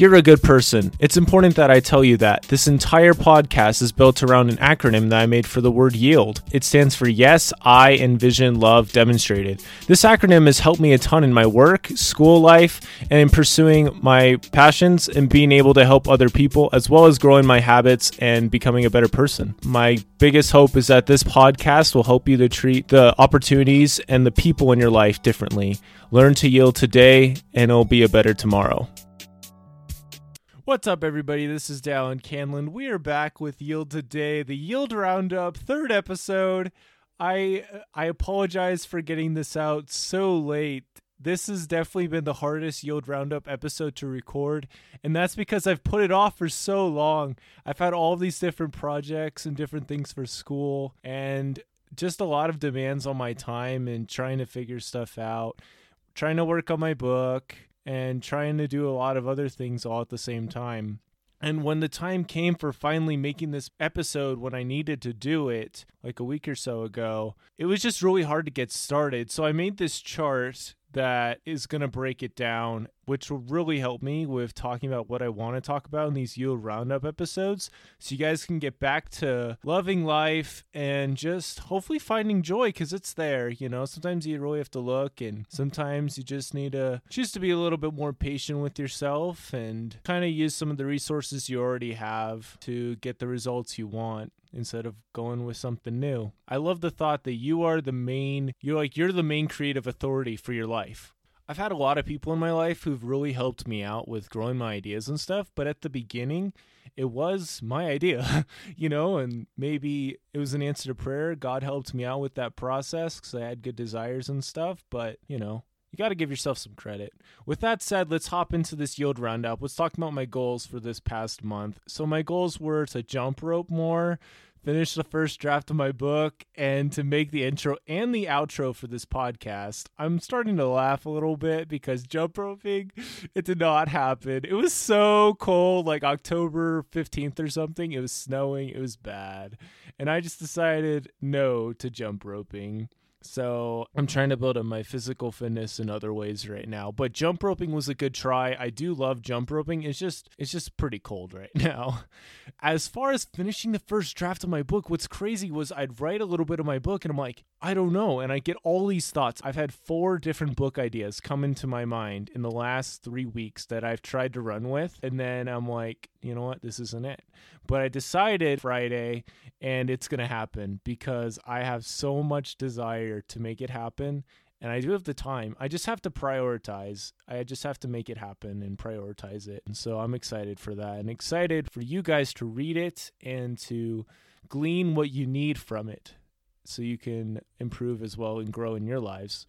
you're a good person. It's important that I tell you that. This entire podcast is built around an acronym that I made for the word yield. It stands for Yes, I Envision Love Demonstrated. This acronym has helped me a ton in my work, school life, and in pursuing my passions and being able to help other people, as well as growing my habits and becoming a better person. My biggest hope is that this podcast will help you to treat the opportunities and the people in your life differently. Learn to yield today, and it'll be a better tomorrow. What's up, everybody? This is Dallin Canlin. We are back with Yield Today, the Yield Roundup, third episode. I I apologize for getting this out so late. This has definitely been the hardest Yield Roundup episode to record, and that's because I've put it off for so long. I've had all these different projects and different things for school, and just a lot of demands on my time and trying to figure stuff out, trying to work on my book, and trying to do a lot of other things all at the same time. And when the time came for finally making this episode, when I needed to do it, like a week or so ago, it was just really hard to get started. So I made this chart that is going to break it down, which will really help me with talking about what I want to talk about in these Yield Roundup episodes. So you guys can get back to loving life and just hopefully finding joy because it's there. You know, sometimes you really have to look, and sometimes you just need to choose to be a little bit more patient with yourself and kind of use some of the resources you already have to get the results you want instead of going with something new. I love the thought that you are the main you're like you're the main creative authority for your life. I've had a lot of people in my life who've really helped me out with growing my ideas and stuff, but at the beginning, it was my idea, you know, and maybe it was an answer to prayer. God helped me out with that process because I had good desires and stuff, but, you know, you got to give yourself some credit. With that said, let's hop into this yield roundup. Let's talk about my goals for this past month. So, my goals were to jump rope more, finish the first draft of my book, and to make the intro and the outro for this podcast. I'm starting to laugh a little bit because jump roping, it did not happen. It was so cold, like October 15th or something. It was snowing, it was bad. And I just decided no to jump roping. So I'm trying to build up my physical fitness in other ways right now. But jump roping was a good try. I do love jump roping. It's just it's just pretty cold right now. As far as finishing the first draft of my book, what's crazy was I'd write a little bit of my book and I'm like, I don't know. And I get all these thoughts. I've had four different book ideas come into my mind in the last three weeks that I've tried to run with. And then I'm like, you know what? This isn't it. But I decided Friday and it's to happen because I have so much desire to make it happen and I do have the time. I just have to prioritize. I just have to make it happen and prioritize it. And so I'm excited for that and excited for you guys to read it and to glean what you need from it so you can improve as well and grow in your lives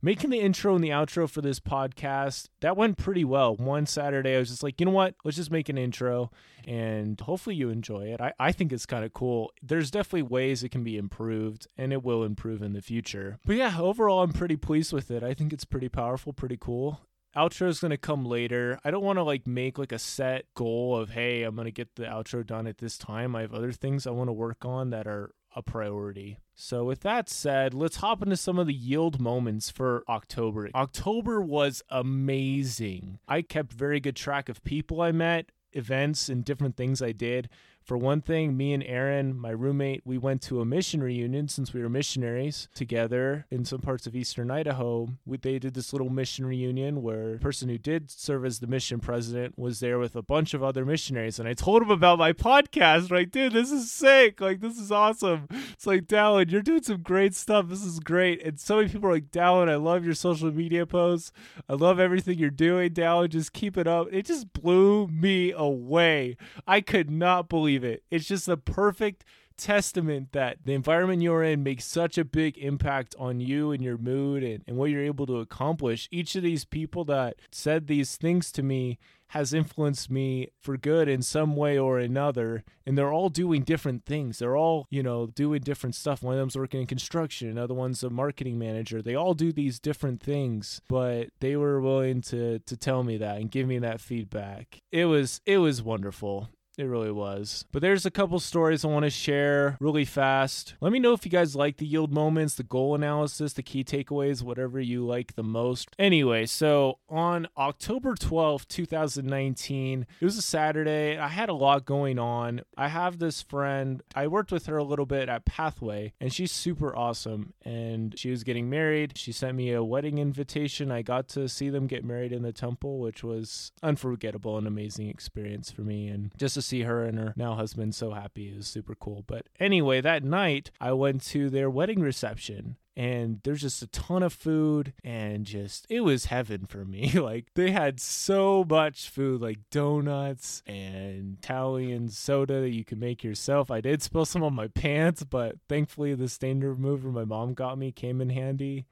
making the intro and the outro for this podcast that went pretty well. One saturday i was just like you know what? Let's just make an intro and hopefully you enjoy it. I, I think it's kind of cool. There's definitely ways it can be improved and it will improve in the future. But yeah overall i'm pretty pleased with it. I think it's pretty powerful pretty cool. Outro is going to come later. I don't want to like make like a set goal of hey, I'm going to get the outro done at this time. I have other things I want to work on that are a priority. So, with that said, let's hop into some of the yield moments for October. October was amazing. I kept very good track of people I met, events, and different things I did. For one thing, me and Aaron, my roommate, we went to a mission reunion since we were missionaries together in some parts of eastern Idaho. We, they did this little mission reunion where the person who did serve as the mission president was there with a bunch of other missionaries. And I told him about my podcast, right? Dude, this is sick. Like, this is awesome. It's like, Dallin, you're doing some great stuff. This is great. And so many people are like, Dallin, I love your social media posts. I love everything you're doing, Dallin. Just keep it up. It just blew me away. I could not believe believe it. It's just a perfect testament that the environment you're in makes such a big impact on you and your mood and, and what you're able to accomplish. Each of these people that said these things to me has influenced me for good in some way or another. And they're all doing different things. They're all, you know, doing different stuff. One of them's working in construction, another one's a marketing manager. They all do these different things, but they were willing to to tell me that and give me that feedback. It was it was wonderful It really was. But there's a couple stories I want to share really fast. Let me know if you guys like the yield moments, the goal analysis, the key takeaways, whatever you like the most. Anyway, so on October 12th, 2019, it was a Saturday. I had a lot going on. I have this friend, I worked with her a little bit at Pathway, and she's super awesome. And she was getting married. She sent me a wedding invitation. I got to see them get married in the temple, which was unforgettable and amazing experience for me. And just see her and her now husband so happy It was super cool. But anyway, that night I went to their wedding reception and there's just a ton of food and just it was heaven for me. Like they had so much food like donuts and italian soda that you can make yourself. I did spill some on my pants but thankfully the stain remover my mom got me came in handy.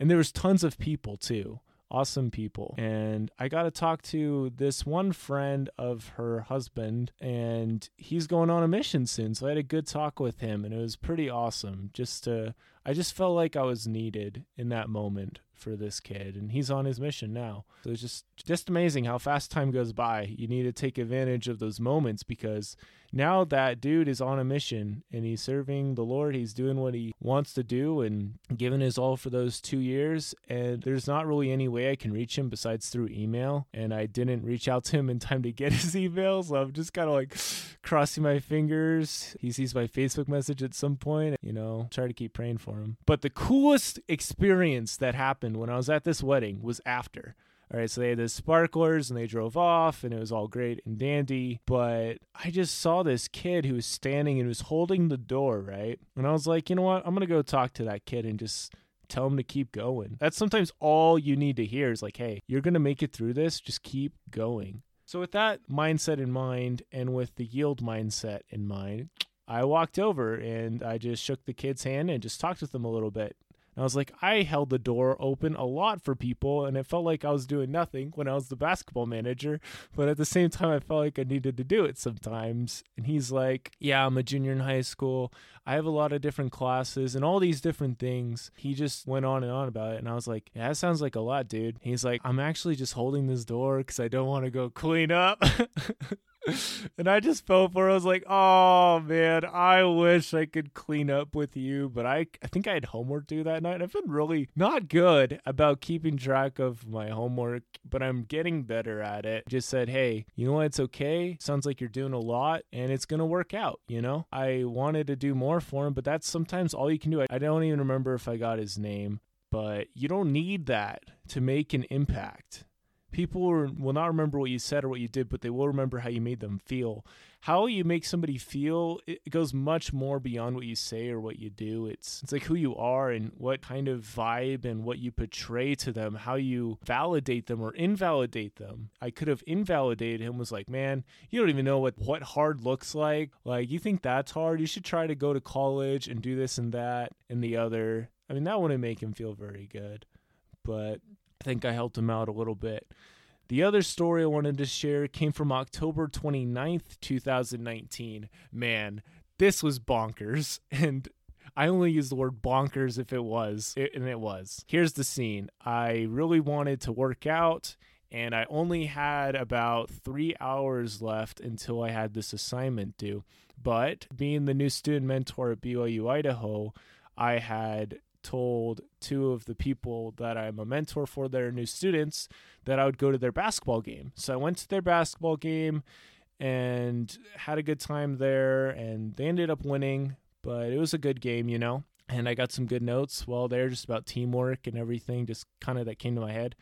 And there was tons of people too awesome people. And I got to talk to this one friend of her husband, and he's going on a mission soon. So I had a good talk with him, and it was pretty awesome. Just to, I just felt like I was needed in that moment for this kid and he's on his mission now. So it's just just amazing how fast time goes by. You need to take advantage of those moments because now that dude is on a mission and he's serving the lord he's doing what he wants to do and giving his all for those two years. And there's not really any way i can reach him besides through email. And i didn't reach out to him in time to get his email. So i'm just kind of like crossing my fingers. He sees my facebook message at some point you know try to keep praying for him. But the coolest experience that happened happened when I was at this wedding was after. All right, so they had the sparklers and they drove off and it was all great and dandy. But I just saw this kid who was standing and was holding the door, right? And I was like, you know what? I'm going to go talk to that kid and just tell him to keep going. That's sometimes all you need to hear is like, hey, you're going to make it through this. Just keep going. So, with that mindset in mind and with the yield mindset in mind, I walked over and I just shook the kid's hand and just talked with them a little bit. And I was like, I held the door open a lot for people, and it felt like I was doing nothing when I was the basketball manager. But at the same time, I felt like I needed to do it sometimes. And he's like, Yeah, I'm a junior in high school. I have a lot of different classes and all these different things. He just went on and on about it. And I was like, Yeah, that sounds like a lot, dude. He's like, I'm actually just holding this door because I don't want to go clean up. and I just felt for. It. I was like, "Oh man, I wish I could clean up with you." But I, I think I had homework due that night. I've been really not good about keeping track of my homework, but I'm getting better at it. Just said, "Hey, you know what? It's okay. Sounds like you're doing a lot, and it's gonna work out." You know, I wanted to do more for him, but that's sometimes all you can do. I don't even remember if I got his name, but you don't need that to make an impact people will not remember what you said or what you did, but they will remember how you made them feel. How you make somebody feel, it goes much more beyond what you say or what you do. It's it's like who you are and what kind of vibe and what you portray to them, how you validate them or invalidate them. I could have invalidated him was like, "Man, you don't even know what what hard looks like. Like you think that's hard? You should try to go to college and do this and that and the other." I mean, that wouldn't make him feel very good. But think I helped him out a little bit. The other story I wanted to share came from October 29th, 2019. Man, this was bonkers. And I only use the word bonkers if it was, and it was. Here's the scene I really wanted to work out, and I only had about three hours left until I had this assignment due. But being the new student mentor at BYU Idaho, I had told two of the people that I'm a mentor for their new students that I would go to their basketball game. So I went to their basketball game and had a good time there and they ended up winning, but it was a good game, you know. And I got some good notes while there just about teamwork and everything just kind of that came to my head.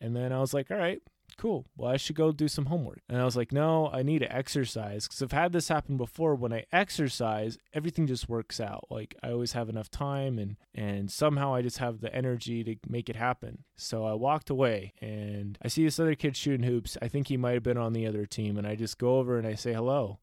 And then I was like, all right, cool. Well, I should go do some homework. And I was like, no, I need to exercise because I've had this happen before. When I exercise, everything just works out. Like I always have enough time and and somehow I just have the energy to make it happen. So I walked away and I see this other kid shooting hoops. I think he might have been on the other team and I just go over and I say hello.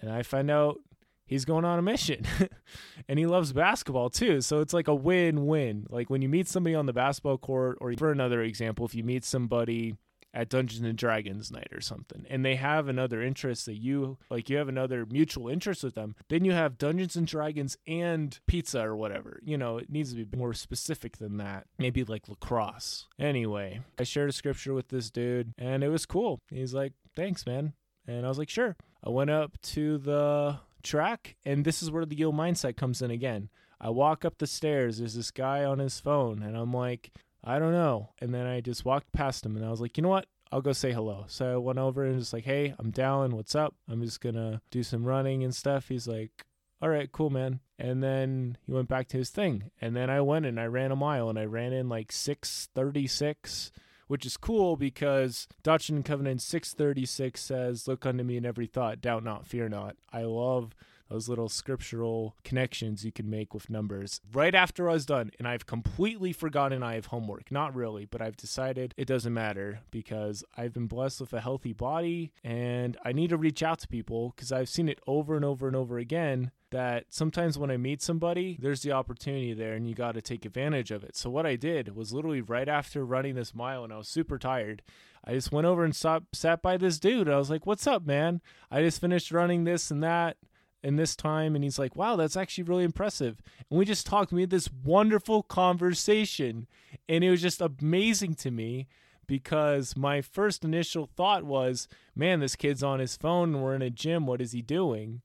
And I find out he's going on a mission and he loves basketball too so it's like a win-win like when you meet somebody on the basketball court or for another example if you meet somebody at Dungeons and Dragons night or something, and they have another interest that you like, you have another mutual interest with them, then you have Dungeons and Dragons and pizza or whatever. You know, it needs to be more specific than that. Maybe like lacrosse. Anyway, I shared a scripture with this dude, and it was cool. He's like, "Thanks, man." And I was like, sure. I went up to the track, and this is where the yield mindset comes in again. I walk up the stairs, there's this guy on his phone, and I'm like, I don't know. And then I just walked past him, and I was like, you know what? I'll go say hello. So I went over and just like, hey, I'm Dallin. What's up? I'm just going to do some running and stuff. He's like, all right, cool, man. And then he went back to his thing. And then I went and I ran a mile and I ran in like 636 which is cool because Doctrine and Covenant 636 says, Look unto me in every thought, doubt not, fear not. I love those little scriptural connections you can make with numbers. Right after I was done, and I've completely forgotten I have homework. Not really, but I've decided it doesn't matter because I've been blessed with a healthy body and I need to reach out to people because I've seen it over and over and over again that sometimes when I meet somebody, there's the opportunity there and you got to take advantage of it. So, what I did was literally right after running this mile and I was super tired, I just went over and sat, sat by this dude. I was like, What's up, man? I just finished running this and that in this time and he's like wow that's actually really impressive. And we just talked we had this wonderful conversation and it was just amazing to me because my first initial thought was man this kid's on his phone and we're in a gym what is he doing?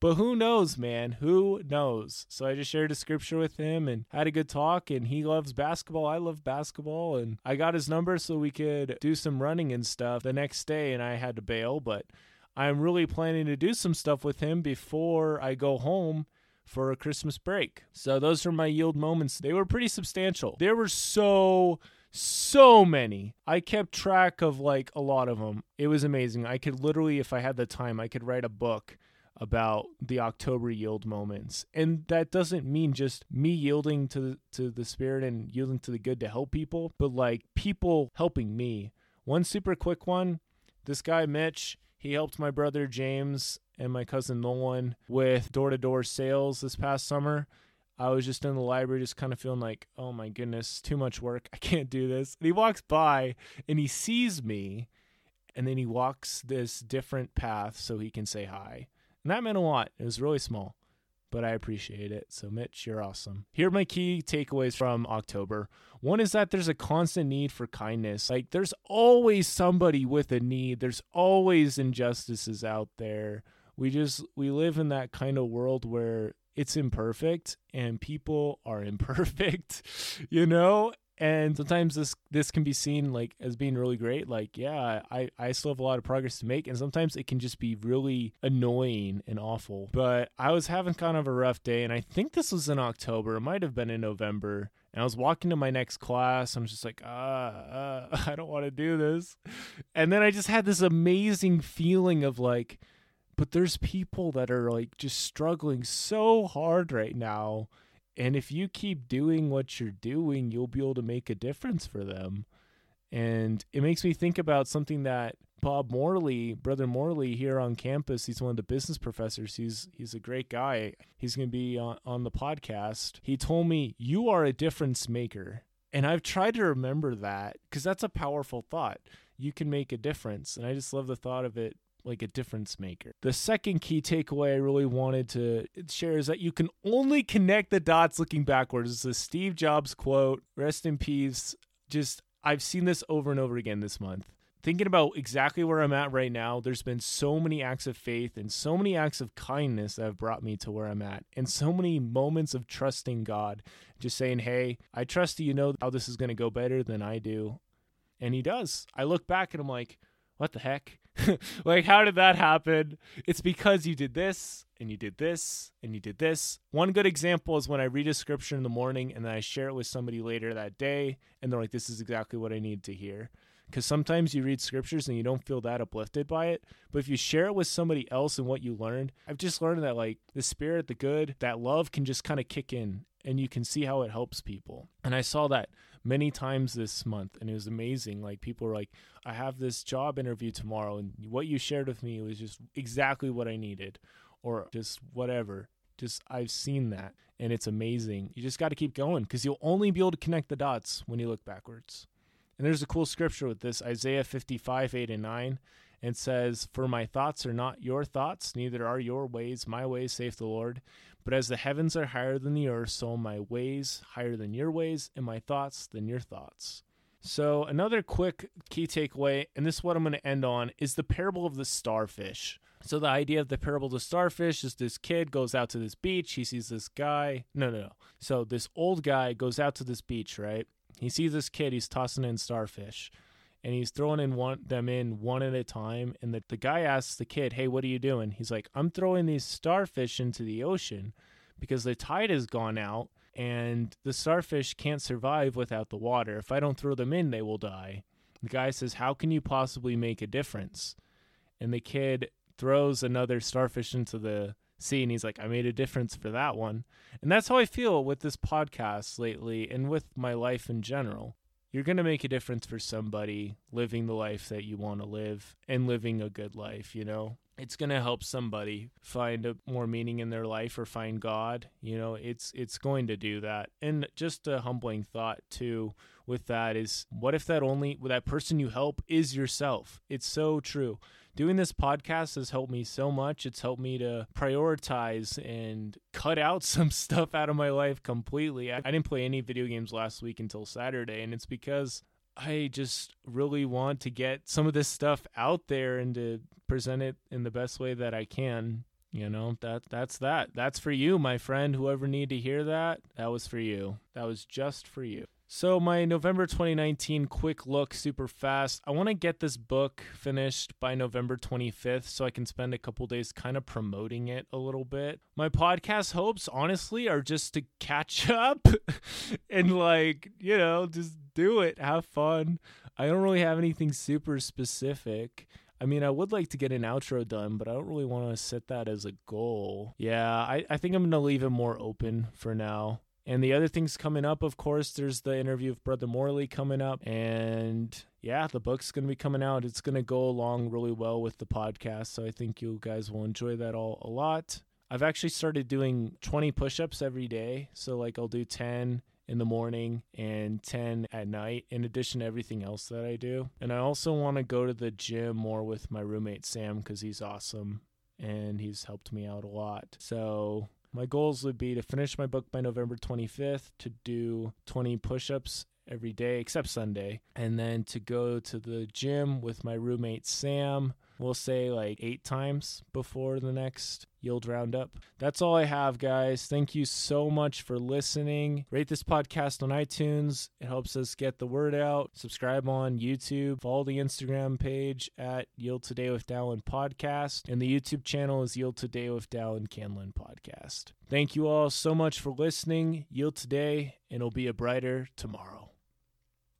But who knows man? Who knows? So i just shared a scripture with him and had a good talk and he loves basketball i love basketball and i got his number so we could do some running and stuff the next day and i had to bail but I'm really planning to do some stuff with him before I go home for a Christmas break. So those are my yield moments. They were pretty substantial. There were so so many. I kept track of like a lot of them. It was amazing. I could literally if I had the time, I could write a book about the October yield moments. And that doesn't mean just me yielding to the, to the spirit and yielding to the good to help people, but like people helping me. One super quick one, this guy Mitch, he helped my brother James and my cousin Nolan with door to door sales this past summer. I was just in the library, just kind of feeling like, oh my goodness, too much work. I can't do this. And he walks by and he sees me, and then he walks this different path so he can say hi. And that meant a lot. It was really small but I appreciate it. So, Mitch, you're awesome. Here are my key takeaways from October. One is that there's a constant need for kindness. Like, there's always somebody with a need, there's always injustices out there. We just, we live in that kind of world where it's imperfect and people are imperfect, you know? And sometimes this this can be seen like as being really great like yeah i i still have a lot of progress to make and sometimes it can just be really annoying and awful. But i was having kind of a rough day and i think this was in october. It might have been in november. And i was walking to my next class i'm just like ah uh, i don't want to do this. And then i just had this amazing feeling of like but there's people that are like just struggling so hard right now and if you keep doing what you're doing, you'll be able to make a difference for them. And it makes me think about something that Bob Morley, brother Morley, here on campus, he's one of the business professors. He's he's a great guy. He's going to be on, on the podcast. He told me, "You are a difference maker." And I've tried to remember that because that's a powerful thought. You can make a difference. And I just love the thought of it like a difference maker. The second key takeaway I really wanted to share is that you can only connect the dots looking backwards. It's a Steve Jobs quote. Rest in peace. Just I've seen this over and over again this month. Thinking about exactly where I'm at right now, there's been so many acts of faith and so many acts of kindness that have brought me to where I'm at, and so many moments of trusting God. Just saying, Hey, I trust you know how this is going to go better than I do. And He does. I look back and I'm like, What the heck? like, how did that happen? It's because you did this and you did this and you did this. One good example is when I read a scripture in the morning and then I share it with somebody later that day and they're like, this is exactly what I need to hear. Because sometimes you read scriptures and you don't feel that uplifted by it. But if you share it with somebody else and what you learned, I've just learned that, like, the spirit, the good, that love can just kind of kick in and you can see how it helps people. And I saw that many times this month and it was amazing like people were like i have this job interview tomorrow and what you shared with me was just exactly what i needed or just whatever just i've seen that and it's amazing you just got to keep going because you'll only be able to connect the dots when you look backwards and there's a cool scripture with this isaiah 55 8 and 9 and says, For my thoughts are not your thoughts, neither are your ways my ways, saith the Lord. But as the heavens are higher than the earth, so my ways higher than your ways, and my thoughts than your thoughts. So, another quick key takeaway, and this is what I'm going to end on, is the parable of the starfish. So, the idea of the parable of the starfish is this kid goes out to this beach. He sees this guy. No, no, no. So, this old guy goes out to this beach, right? He sees this kid. He's tossing in starfish and he's throwing in one them in one at a time and the, the guy asks the kid hey what are you doing he's like i'm throwing these starfish into the ocean because the tide has gone out and the starfish can't survive without the water. If I don't throw them in, they will die. The guy says, How can you possibly make a difference? And the kid throws another starfish into the sea and he's like, I made a difference for that one. And that's how I feel with this podcast lately and with my life in general. You're going to make a difference for somebody living the life that you want to live and living a good life, you know? it's going to help somebody find a more meaning in their life or find God. You know, it's it's going to do that. And just a humbling thought too with that is what if that only that person you help is yourself? It's so true. Doing this podcast has helped me so much. It's helped me to prioritize and cut out some stuff out of my life completely. I, didn't play any video games last week until Saturday, and it's because I just really want to get some of this stuff out there and to present it in the best way that I can. You know, that that's that. That's for you, my friend. Whoever need to hear that, that was for you. That was just for you. So, my November 2019 quick look, super fast. I want to get this book finished by November 25th so I can spend a couple days kind of promoting it a little bit. My podcast hopes, honestly, are just to catch up and, like, you know, just do it, have fun. I don't really have anything super specific. I mean, I would like to get an outro done, but I don't really want to set that as a goal. Yeah, I, I think I'm going to leave it more open for now. And the other things coming up, of course, there's the interview of Brother Morley coming up. And yeah, the book's going to be coming out. It's going to go along really well with the podcast. So I think you guys will enjoy that all a lot. I've actually started doing 20 push ups every day. So, like, I'll do 10 in the morning and 10 at night, in addition to everything else that I do. And I also want to go to the gym more with my roommate Sam because he's awesome and he's helped me out a lot. So my goals would be to finish my book by November 25th, to do 20 push ups every day except Sunday, and then to go to the gym with my roommate Sam we'll say like eight times before the next yield roundup. That's all I have, guys. Thank you so much for listening. Rate this podcast on iTunes, it helps us get the word out. Subscribe on YouTube, follow the Instagram page at Yield Today with Dallin Podcast, and the YouTube channel is Yield Today with Dallin Canlin Podcast. Thank you all so much for listening. Yield today, and it'll be a brighter tomorrow.